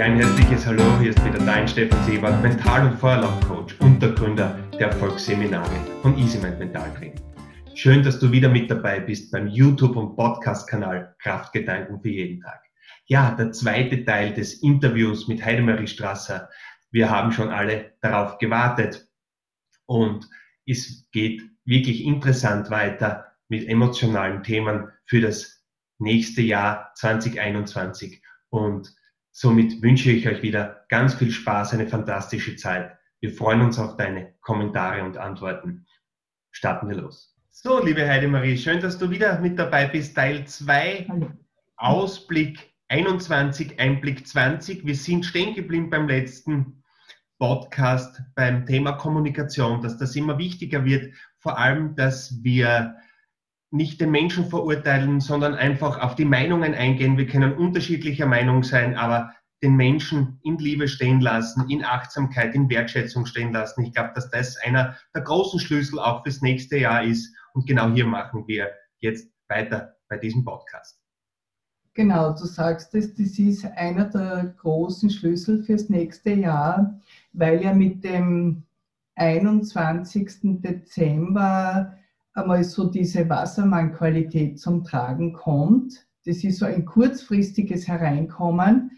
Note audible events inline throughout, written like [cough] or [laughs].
Ja, ein herzliches Hallo, hier ist wieder dein Steffen Sebert, Mental- und Feuerlaufcoach und der Gründer der Erfolgsseminare von EasyMind Mentaltraining. Schön, dass du wieder mit dabei bist beim YouTube- und Podcast-Kanal Kraftgedanken für jeden Tag. Ja, der zweite Teil des Interviews mit Heidemarie Strasser. Wir haben schon alle darauf gewartet und es geht wirklich interessant weiter mit emotionalen Themen für das nächste Jahr 2021 und Somit wünsche ich euch wieder ganz viel Spaß, eine fantastische Zeit. Wir freuen uns auf deine Kommentare und Antworten. Starten wir los. So, liebe Heidemarie, schön, dass du wieder mit dabei bist. Teil 2, Ausblick 21, Einblick 20. Wir sind stehen geblieben beim letzten Podcast beim Thema Kommunikation, dass das immer wichtiger wird, vor allem, dass wir nicht den Menschen verurteilen, sondern einfach auf die Meinungen eingehen. Wir können unterschiedlicher Meinung sein, aber den Menschen in Liebe stehen lassen, in Achtsamkeit, in Wertschätzung stehen lassen. Ich glaube, dass das einer der großen Schlüssel auch fürs nächste Jahr ist. Und genau hier machen wir jetzt weiter bei diesem Podcast. Genau, du sagst es, das ist einer der großen Schlüssel fürs nächste Jahr, weil ja mit dem 21. Dezember einmal so diese Wassermannqualität zum Tragen kommt. Das ist so ein kurzfristiges Hereinkommen.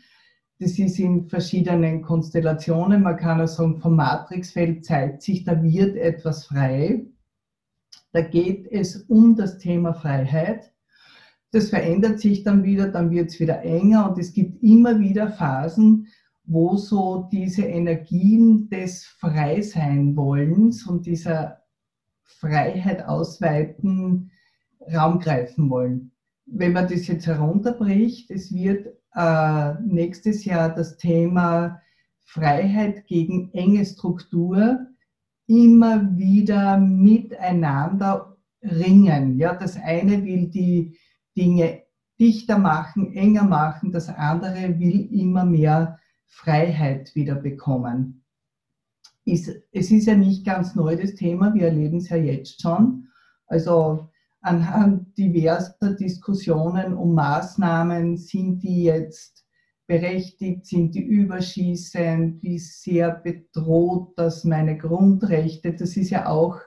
Das ist in verschiedenen Konstellationen. Man kann auch sagen, vom Matrixfeld zeigt sich, da wird etwas frei. Da geht es um das Thema Freiheit. Das verändert sich dann wieder, dann wird es wieder enger und es gibt immer wieder Phasen, wo so diese Energien des Freiseinwollens und dieser Freiheit ausweiten, Raum greifen wollen. Wenn man das jetzt herunterbricht, es wird äh, nächstes Jahr das Thema Freiheit gegen enge Struktur immer wieder miteinander ringen. Ja, das eine will die Dinge dichter machen, enger machen, das andere will immer mehr Freiheit wieder bekommen ist, es ist ja nicht ganz neu das Thema, wir erleben es ja jetzt schon. Also anhand diverser Diskussionen um Maßnahmen, sind die jetzt berechtigt, sind die überschießend, wie sehr bedroht das meine Grundrechte. Das ist ja auch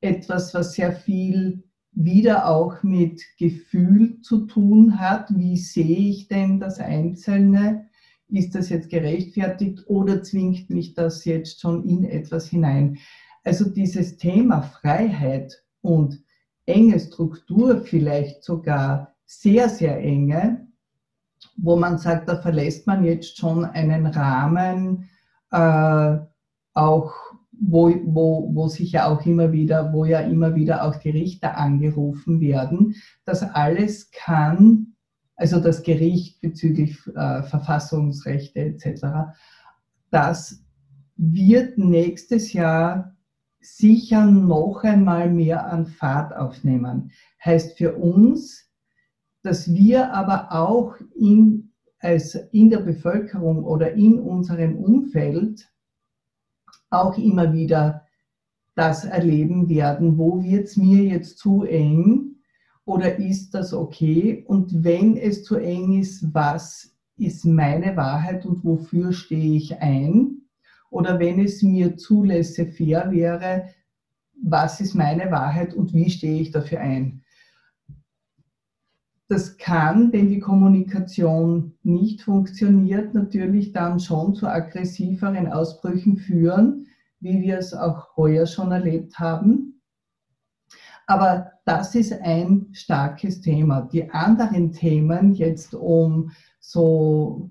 etwas, was sehr viel wieder auch mit Gefühl zu tun hat. Wie sehe ich denn das Einzelne? Ist das jetzt gerechtfertigt oder zwingt mich das jetzt schon in etwas hinein? Also dieses Thema Freiheit und enge Struktur, vielleicht sogar sehr, sehr enge, wo man sagt, da verlässt man jetzt schon einen Rahmen, äh, auch wo, wo, wo sich ja auch immer wieder, wo ja immer wieder auch die Richter angerufen werden. Das alles kann also das Gericht bezüglich äh, Verfassungsrechte etc., das wird nächstes Jahr sicher noch einmal mehr an Fahrt aufnehmen. Heißt für uns, dass wir aber auch in, als in der Bevölkerung oder in unserem Umfeld auch immer wieder das erleben werden, wo wird es mir jetzt zu eng, oder ist das okay? Und wenn es zu eng ist, was ist meine Wahrheit und wofür stehe ich ein? Oder wenn es mir zu laissez-faire wäre, was ist meine Wahrheit und wie stehe ich dafür ein? Das kann, wenn die Kommunikation nicht funktioniert, natürlich dann schon zu aggressiveren Ausbrüchen führen, wie wir es auch heuer schon erlebt haben. Aber das ist ein starkes Thema. Die anderen Themen, jetzt um so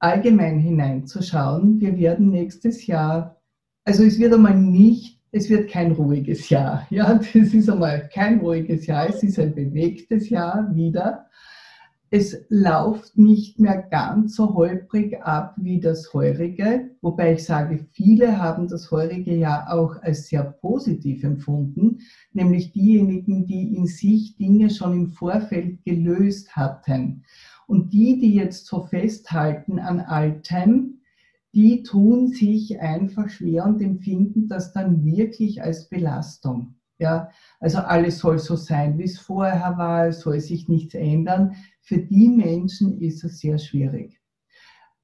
allgemein hineinzuschauen, wir werden nächstes Jahr, also es wird einmal nicht, es wird kein ruhiges Jahr. Ja, [laughs] das ist einmal kein ruhiges Jahr, es ist ein bewegtes Jahr wieder es läuft nicht mehr ganz so holprig ab wie das heurige, wobei ich sage, viele haben das heurige Jahr auch als sehr positiv empfunden, nämlich diejenigen, die in sich Dinge schon im Vorfeld gelöst hatten. Und die, die jetzt so festhalten an Altem, die tun sich einfach schwer und empfinden das dann wirklich als Belastung. Ja, also alles soll so sein, wie es vorher war, es soll sich nichts ändern. Für die Menschen ist es sehr schwierig.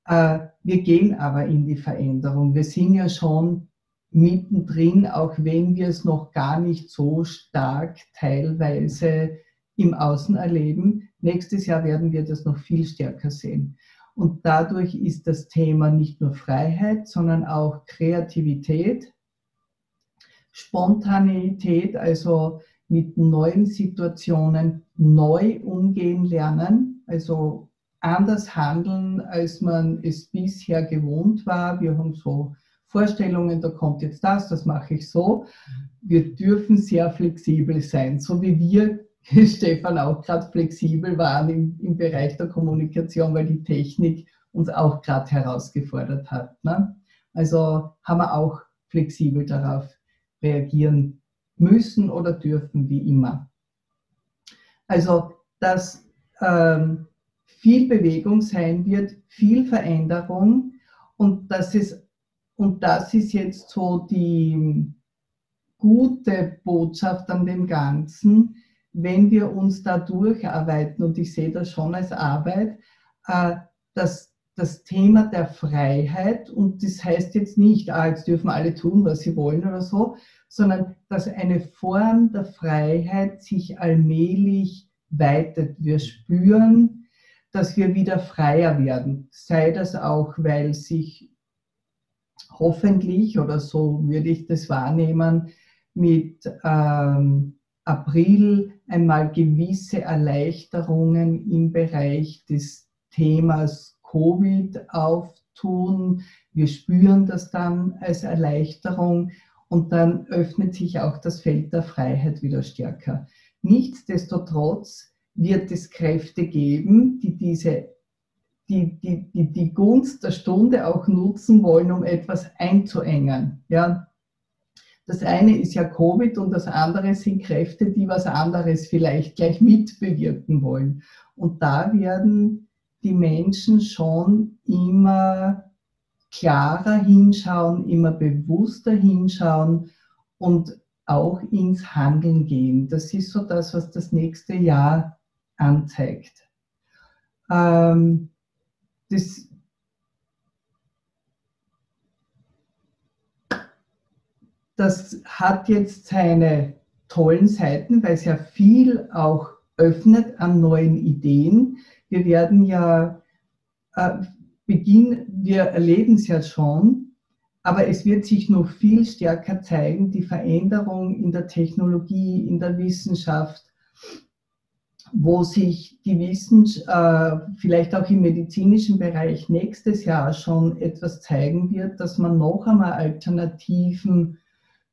Äh, wir gehen aber in die Veränderung. Wir sind ja schon mittendrin, auch wenn wir es noch gar nicht so stark teilweise im Außen erleben. Nächstes Jahr werden wir das noch viel stärker sehen. Und dadurch ist das Thema nicht nur Freiheit, sondern auch Kreativität, Spontaneität, also mit neuen Situationen neu umgehen lernen, also anders handeln, als man es bisher gewohnt war. Wir haben so Vorstellungen, da kommt jetzt das, das mache ich so. Wir dürfen sehr flexibel sein, so wie wir, [laughs] Stefan, auch gerade flexibel waren im, im, Bereich der Kommunikation, weil die Technik uns auch gerade herausgefordert hat. Ne? Also haben wir auch flexibel darauf reagieren müssen oder dürfen, wie immer. Also, dass ähm, viel Bewegung sein wird, viel Veränderung und das ist, und das ist jetzt so die gute Botschaft an dem Ganzen, wenn wir uns da durcharbeiten, und ich sehe das schon als Arbeit, äh, dass das Thema der Freiheit, und das heißt jetzt nicht, ah, jetzt dürfen alle tun, was sie wollen oder so, sondern dass eine Form der Freiheit sich allmählich weitet. Wir spüren, dass wir wieder freier werden. Sei das auch, weil sich hoffentlich, oder so würde ich das wahrnehmen, mit ähm, April einmal gewisse Erleichterungen im Bereich des Themas Covid auftun. Wir spüren das dann als Erleichterung und dann öffnet sich auch das Feld der Freiheit wieder stärker. Nichtsdestotrotz wird es Kräfte geben, die diese die, die, die, die Gunst der Stunde auch nutzen wollen, um etwas einzuengen. Ja? Das eine ist ja Covid und das andere sind Kräfte, die was anderes vielleicht gleich mitbewirken wollen. Und da werden die Menschen schon immer klarer hinschauen, immer bewusster hinschauen und auch ins Handeln gehen. Das ist so das, was das nächste Jahr anzeigt. Ähm, das, das hat jetzt seine tollen Seiten, weil es ja viel auch öffnet an neuen Ideen. Wir werden ja äh, Beginn, wir erleben es ja schon, aber es wird sich noch viel stärker zeigen, die Veränderung in der Technologie, in der Wissenschaft, wo sich die Wissenschaft, äh, vielleicht auch im medizinischen Bereich nächstes Jahr schon etwas zeigen wird, dass man noch einmal Alternativen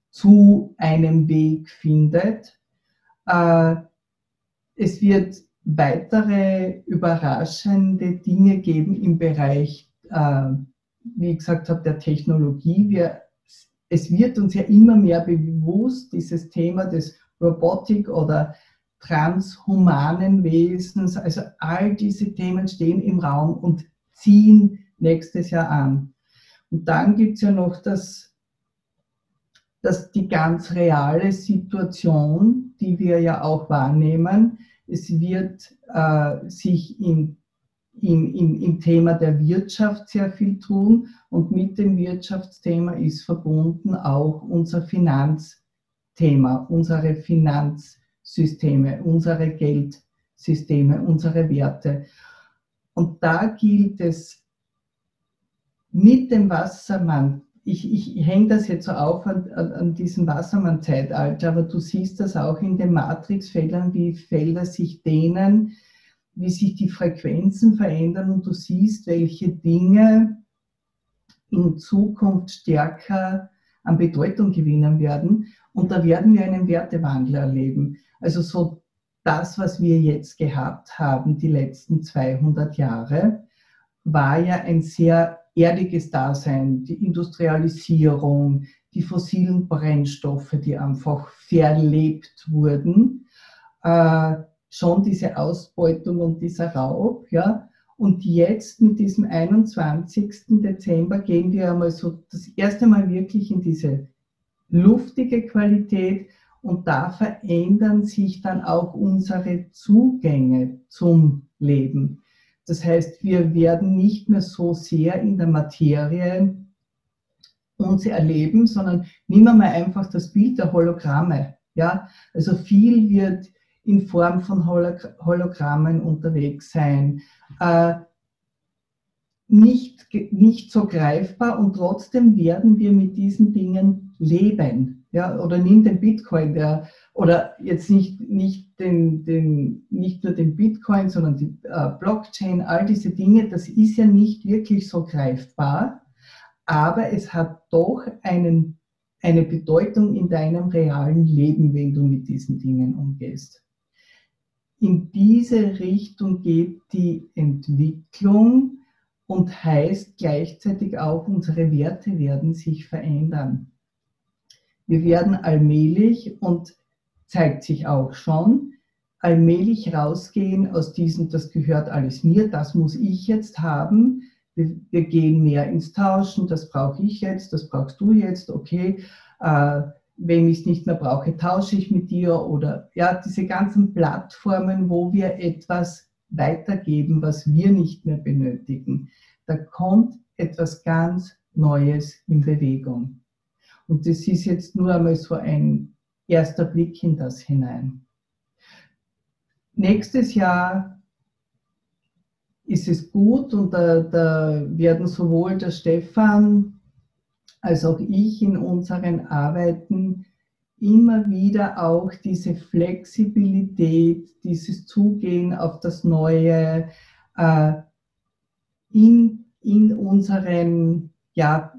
zu einem Weg findet. Äh, es wird weitere überraschende Dinge geben im Bereich, äh, wie ich gesagt habe, der Technologie. Wir, es wird uns ja immer mehr bewusst, dieses Thema des Robotik oder transhumanen Wesens, also all diese Themen stehen im Raum und ziehen nächstes Jahr an. Und dann gibt es ja noch das, das, die ganz reale Situation, die wir ja auch wahrnehmen, es wird äh, sich im, im, im, im Thema der Wirtschaft sehr viel tun und mit dem Wirtschaftsthema ist verbunden auch unser Finanzthema, unsere Finanzsysteme, unsere Geldsysteme, unsere Werte. Und da gilt es mit dem Wassermann ich, ich hänge das jetzt so auf an, an, an diesem Wassermann-Zeitalter, aber du siehst das auch in den Matrixfeldern, wie Felder sich dehnen, wie sich die Frequenzen verändern und du siehst, welche Dinge in Zukunft stärker an Bedeutung gewinnen werden. Und da werden wir einen Wertewandel erleben. Also so das, was wir jetzt gehabt haben, die letzten 200 Jahre, war ja ein sehr erdiges Dasein, die Industrialisierung, die fossilen Brennstoffe, die einfach verlebt wurden, äh, schon diese Ausbeutung und dieser Raub, ja. Und jetzt mit diesem 21. Dezember gehen wir einmal so das erste Mal wirklich in diese luftige Qualität und da verändern sich dann auch unsere Zugänge zum Leben. Das heißt, wir werden nicht mehr so sehr in der Materie uns erleben, sondern nehmen wir mal einfach das Bild der Hologramme. Ja, also viel wird in Form von Hologrammen unterwegs sein. Äh, nicht, nicht so greifbar und trotzdem werden wir mit diesen Dingen leben. Ja, oder nimm den Bitcoin, der, oder jetzt nicht, nicht, den, den, nicht nur den Bitcoin, sondern die äh, Blockchain, all diese Dinge, das ist ja nicht wirklich so greifbar, aber es hat doch einen, eine Bedeutung in deinem realen Leben, wenn du mit diesen Dingen umgehst. In diese Richtung geht die Entwicklung und heißt gleichzeitig auch, unsere Werte werden sich verändern. Wir werden allmählich und zeigt sich auch schon, allmählich rausgehen aus diesem, das gehört alles mir, das muss ich jetzt haben. Wir, wir gehen mehr ins Tauschen, das brauche ich jetzt, das brauchst du jetzt, okay. Äh, wenn ich es nicht mehr brauche, tausche ich mit dir oder ja, diese ganzen Plattformen, wo wir etwas weitergeben, was wir nicht mehr benötigen. Da kommt etwas ganz Neues in Bewegung. Und das ist jetzt nur einmal so ein erster Blick in das hinein. Nächstes Jahr ist es gut und da, da werden sowohl der Stefan als auch ich in unseren Arbeiten immer wieder auch diese Flexibilität, dieses Zugehen auf das Neue äh, in, in unseren ja,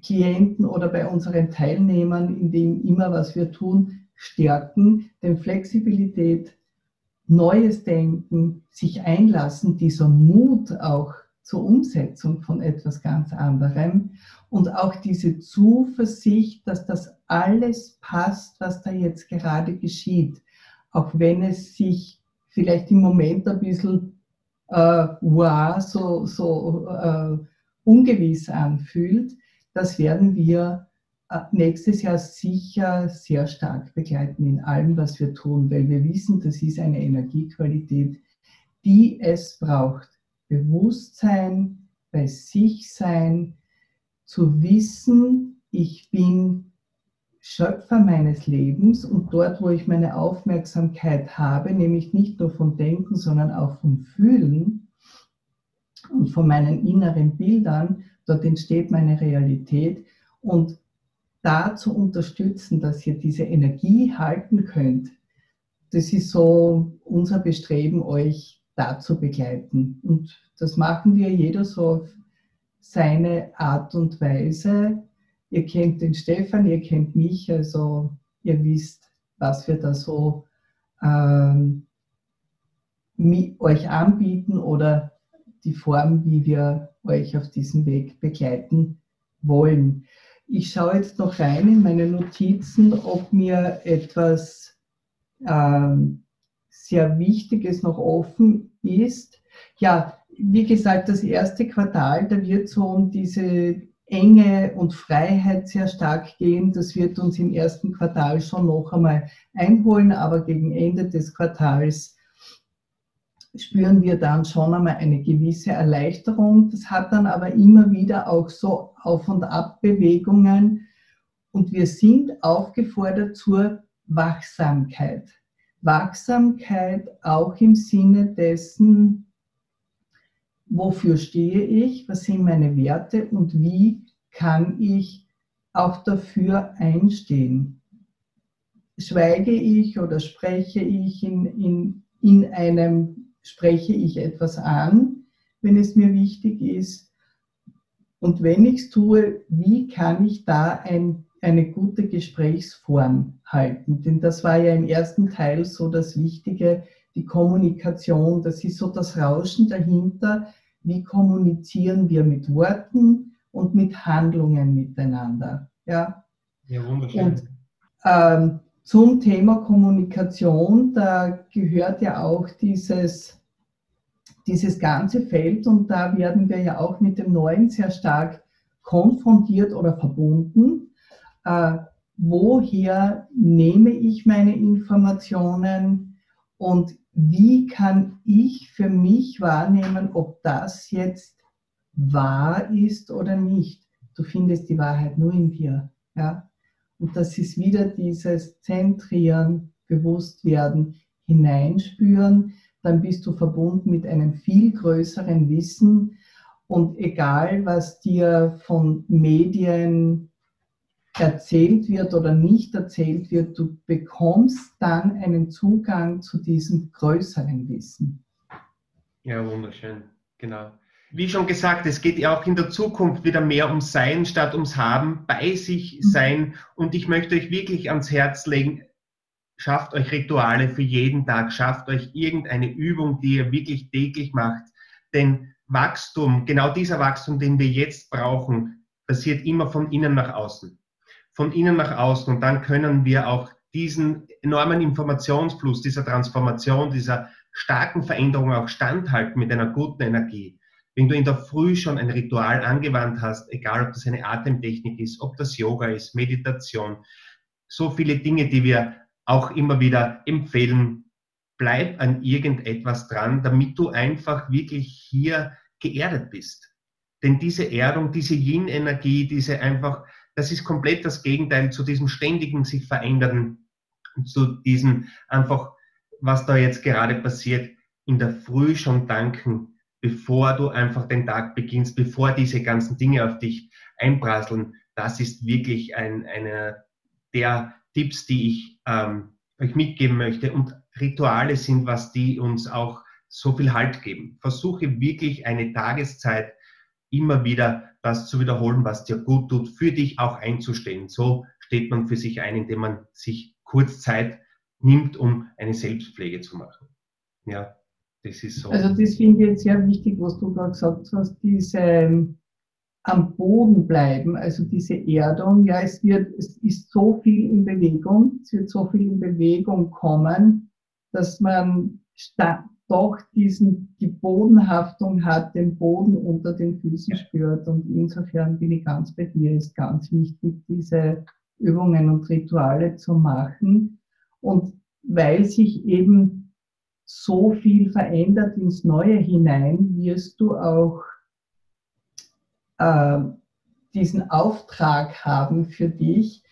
Klienten oder bei unseren Teilnehmern, in dem immer, was wir tun, stärken, denn Flexibilität, neues Denken, sich einlassen, dieser Mut auch zur Umsetzung von etwas ganz anderem und auch diese Zuversicht, dass das alles passt, was da jetzt gerade geschieht, auch wenn es sich vielleicht im Moment ein bisschen äh, wow, so, so äh, ungewiss anfühlt, das werden wir äh, nächstes Jahr sicher sehr stark begleiten in allem, was wir tun, weil wir wissen, das ist eine Energiequalität, die es braucht. Bewusstsein, bei sich sein, zu wissen, ich bin Schöpfer meines Lebens und dort, wo ich meine Aufmerksamkeit habe, nämlich nicht nur vom Denken, sondern auch vom Fühlen und von meinen inneren Bildern, dort entsteht meine Realität und da zu unterstützen, dass ihr diese Energie halten könnt, das ist so unser Bestreben, euch da zu begleiten. Und das machen wir jeder so auf seine Art und Weise. Ihr kennt den Stefan, ihr kennt mich, also ihr wisst, was wir da so ähm, euch anbieten oder die Form, wie wir euch auf diesem Weg begleiten wollen. Ich schaue jetzt noch rein in meine Notizen, ob mir etwas ähm, sehr Wichtiges noch offen ist. Ja, wie gesagt, das erste Quartal, da wird so um diese Enge und Freiheit sehr stark gehen. Das wird uns im ersten Quartal schon noch einmal einholen, aber gegen Ende des Quartals spüren wir dann schon einmal eine gewisse Erleichterung. Das hat dann aber immer wieder auch so Auf- und Abbewegungen und wir sind aufgefordert zur Wachsamkeit. Wachsamkeit auch im Sinne dessen, wofür stehe ich, was sind meine Werte und wie kann ich auch dafür einstehen. Schweige ich oder spreche ich in, in, in einem, spreche ich etwas an, wenn es mir wichtig ist. Und wenn ich es tue, wie kann ich da ein, eine gute Gesprächsform halten? Denn das war ja im ersten Teil so das Wichtige, die Kommunikation, das ist so das Rauschen dahinter, wie kommunizieren wir mit Worten und mit Handlungen miteinander. Ja, ja wunderschön. Und ähm, zum Thema Kommunikation, da gehört ja auch dieses, dieses ganze Feld und da werden wir ja auch mit dem Neuen sehr stark konfrontiert oder verbunden. Äh, woher nehme ich meine Informationen und wie kann ich für mich wahrnehmen, ob das jetzt wahr ist oder nicht. Du findest die Wahrheit nur in dir. Ja? Und das ist wieder dieses Zentrieren, Bewusstwerden, hineinspüren. Dann bist du verbunden mit einem viel größeren Wissen. Und egal, was dir von Medien erzählt wird oder nicht erzählt wird, du bekommst dann einen Zugang zu diesem größeren Wissen. Ja, wunderschön, genau. Wie schon gesagt, es geht ja auch in der Zukunft wieder mehr ums Sein statt ums Haben, bei sich mhm. sein. Und ich möchte euch wirklich ans Herz legen, schafft euch Rituale für jeden Tag, schafft euch irgendeine Übung, die ihr wirklich täglich macht. Denn Wachstum, genau dieser Wachstum, den wir jetzt brauchen, passiert immer von innen nach außen von innen nach außen und dann können wir auch diesen enormen Informationsfluss, dieser Transformation, dieser starken Veränderung auch standhalten mit einer guten Energie. Wenn du in der Früh schon ein Ritual angewandt hast, egal ob das eine Atemtechnik ist, ob das Yoga ist, Meditation, so viele Dinge, die wir auch immer wieder empfehlen, bleib an irgendetwas dran, damit du einfach wirklich hier geerdet bist. Denn diese Erdung, diese Yin-Energie, diese einfach das ist komplett das Gegenteil zu diesem ständigen sich verändern, zu diesem einfach, was da jetzt gerade passiert, in der Früh schon danken, bevor du einfach den Tag beginnst, bevor diese ganzen Dinge auf dich einprasseln. Das ist wirklich ein, einer der Tipps, die ich ähm, euch mitgeben möchte. Und Rituale sind was, die uns auch so viel Halt geben. Versuche wirklich eine Tageszeit immer wieder das zu wiederholen, was dir gut tut, für dich auch einzustehen. So steht man für sich ein, indem man sich kurz Zeit nimmt, um eine Selbstpflege zu machen. Ja, das ist so. Also das finde ich jetzt sehr wichtig, was du gerade gesagt hast, diese ähm, am Boden bleiben, also diese Erdung. Ja, es wird, es ist so viel in Bewegung, es wird so viel in Bewegung kommen, dass man doch diesen, die Bodenhaftung hat, den Boden unter den Füßen spürt. Und insofern bin ich ganz bei dir, ist ganz wichtig, diese Übungen und Rituale zu machen. Und weil sich eben so viel verändert ins Neue hinein, wirst du auch äh, diesen Auftrag haben für dich,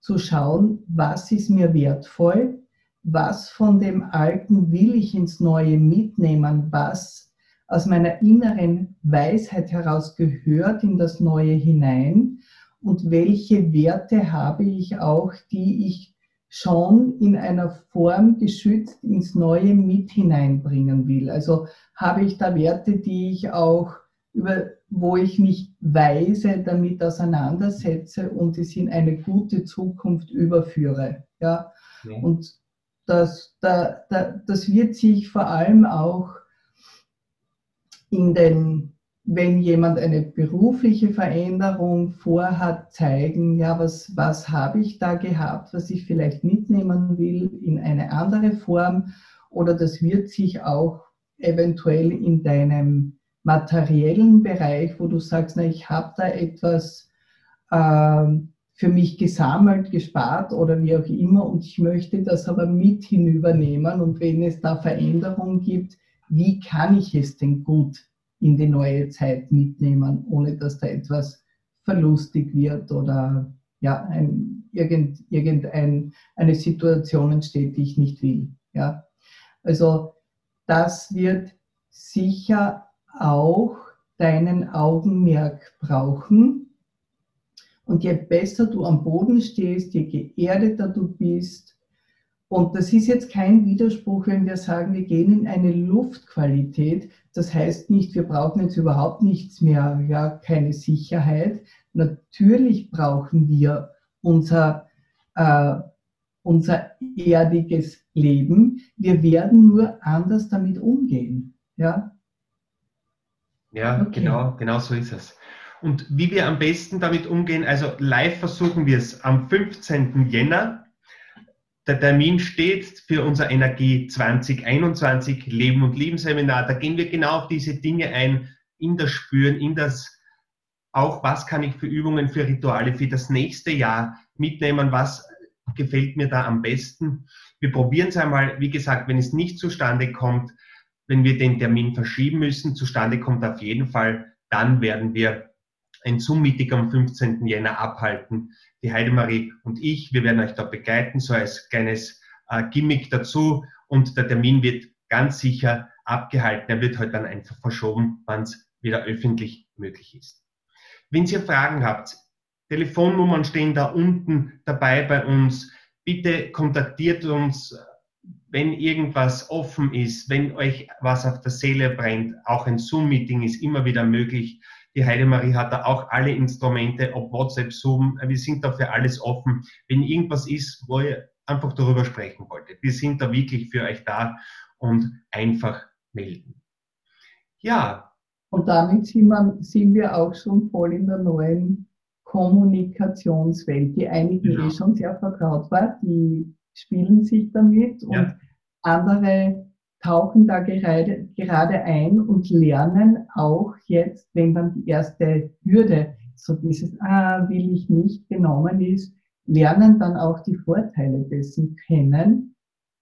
zu schauen, was ist mir wertvoll, was von dem Alten will ich ins Neue mitnehmen, was aus meiner inneren Weisheit heraus gehört in das Neue hinein und welche Werte habe ich auch, die ich schon in einer Form geschützt ins Neue mit hineinbringen will. Also habe ich da Werte, die ich auch über, wo ich mich weise damit auseinandersetze und es in eine gute Zukunft überführe. Ja? ja. Und das, da, da, das wird sich vor allem auch in den, wenn jemand eine berufliche Veränderung vorhat, zeigen, ja, was, was habe ich da gehabt, was ich vielleicht mitnehmen will in eine andere Form oder das wird sich auch eventuell in deinem materiellen Bereich, wo du sagst, na, ich habe da etwas, ähm, für mich gesammelt, gespart oder wie auch immer und ich möchte das aber mit hinübernehmen und wenn es da Veränderungen gibt, wie kann ich es denn gut in die neue Zeit mitnehmen, ohne dass da etwas verlustig wird oder ja, ein, irgend, irgendein, eine Situation entsteht, die ich nicht will. Ja. Also das wird sicher auch deinen Augenmerk brauchen und je besser du am Boden stehst, je geerdeter du bist, und das ist jetzt kein Widerspruch, wenn wir sagen, wir gehen in eine Luftqualität. Das heißt nicht, wir brauchen jetzt überhaupt nichts mehr, ja, keine Sicherheit. Natürlich brauchen wir unser, äh, unser erdiges Leben. Wir werden nur anders damit umgehen. Ja, ja okay. genau, genau so ist es. Und wie wir am besten damit umgehen, also live versuchen wir es am 15. Jänner. Der Termin steht für unser Energie 2021 Leben und Leben Seminar. Da gehen wir genau auf diese Dinge ein, in das Spüren, in das auch, was kann ich für Übungen, für Rituale für das nächste Jahr mitnehmen, was gefällt mir da am besten. Wir probieren es einmal, wie gesagt, wenn es nicht zustande kommt, wenn wir den Termin verschieben müssen, zustande kommt auf jeden Fall, dann werden wir ein Zoom-Meeting am 15. Jänner abhalten. Die Heidemarie und ich, wir werden euch da begleiten, so als kleines äh, Gimmick dazu. Und der Termin wird ganz sicher abgehalten. Er wird heute halt dann einfach verschoben, wann es wieder öffentlich möglich ist. Wenn ihr Fragen habt, Telefonnummern stehen da unten dabei bei uns. Bitte kontaktiert uns, wenn irgendwas offen ist, wenn euch was auf der Seele brennt. Auch ein Zoom-Meeting ist immer wieder möglich. Die Heidemarie hat da auch alle Instrumente, ob WhatsApp, Zoom. Wir sind da für alles offen. Wenn irgendwas ist, wo ihr einfach darüber sprechen wolltet. Wir sind da wirklich für euch da und einfach melden. Ja. Und damit sind wir, sind wir auch schon voll in der neuen Kommunikationswelt, die einigen eh schon sehr vertraut war, die spielen sich damit und ja. andere tauchen da gerade, gerade ein und lernen auch jetzt, wenn dann die erste Hürde, so dieses, ah, will ich nicht genommen ist, lernen dann auch die Vorteile dessen kennen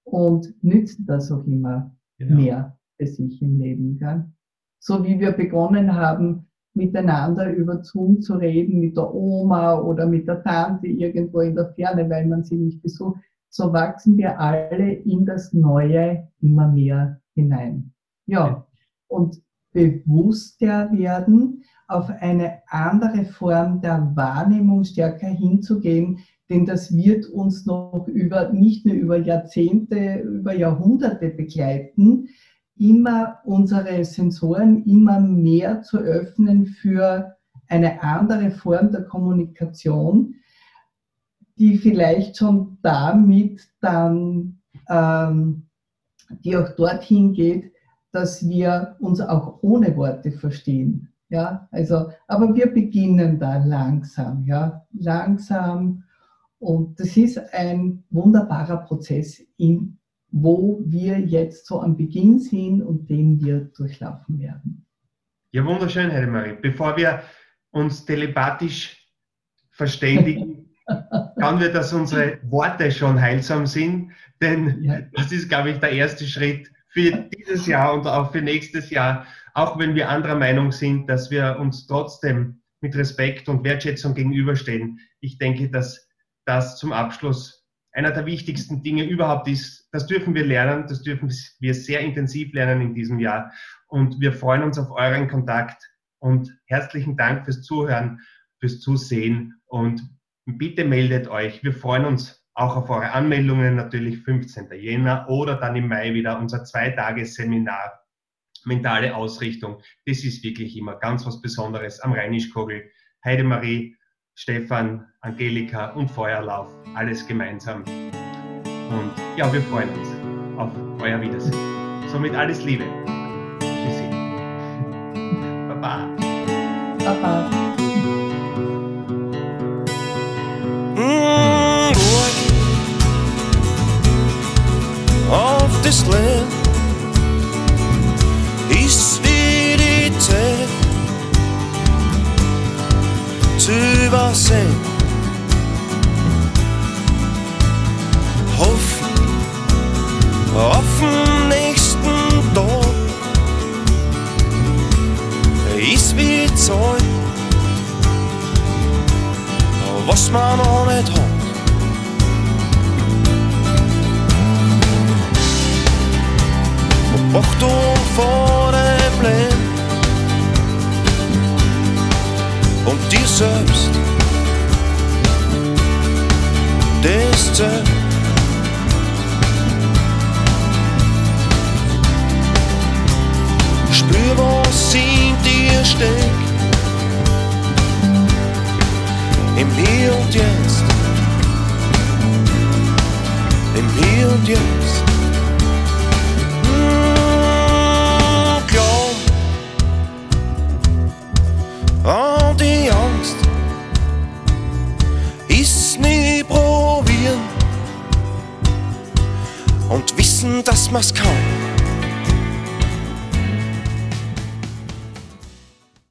und nützen das auch immer genau. mehr für sich im Leben. Gell? So wie wir begonnen haben, miteinander über Zoom zu reden, mit der Oma oder mit der Tante irgendwo in der Ferne, weil man sie nicht besucht, so wachsen wir alle in das Neue immer mehr hinein. Ja, und bewusster werden, auf eine andere Form der Wahrnehmung stärker hinzugehen, denn das wird uns noch über, nicht nur über Jahrzehnte, über Jahrhunderte begleiten, immer unsere Sensoren immer mehr zu öffnen für eine andere Form der Kommunikation, die vielleicht schon damit dann, ähm, die auch dorthin geht, dass wir uns auch ohne Worte verstehen. Ja, also, aber wir beginnen da langsam, ja, langsam. Und das ist ein wunderbarer Prozess, in, wo wir jetzt so am Beginn sind und den wir durchlaufen werden. Ja, wunderschön, Heidemarie. Bevor wir uns telepathisch verständigen, [laughs] schauen wir, dass unsere Worte schon heilsam sind, denn ja. das ist, glaube ich, der erste Schritt für dieses Jahr und auch für nächstes Jahr, auch wenn wir anderer Meinung sind, dass wir uns trotzdem mit Respekt und Wertschätzung gegenüberstehen. Ich denke, dass das zum Abschluss einer der wichtigsten Dinge überhaupt ist. Das dürfen wir lernen, das dürfen wir sehr intensiv lernen in diesem Jahr. Und wir freuen uns auf euren Kontakt und herzlichen Dank fürs Zuhören, fürs Zusehen und bitte meldet euch. Wir freuen uns auch auf eure Anmeldungen, natürlich 15. Jänner oder dann im Mai wieder unser Zweitagesseminar mentale Ausrichtung. Das ist wirklich immer ganz was Besonderes am Rheinischkogel. Heidemarie, Stefan, Angelika und Feuerlauf, alles gemeinsam. Und ja, wir freuen uns auf euer Wiedersehen. Somit alles Liebe. Tschüssi. [laughs] Baba. Baba. Is spirited to übersehen. Hoffen auf den nächsten Tag ist wie Zeug, was man noch nicht hat. Achtung vor dem Leben und dir selbst. Das zählt. Spür, was in dir steckt.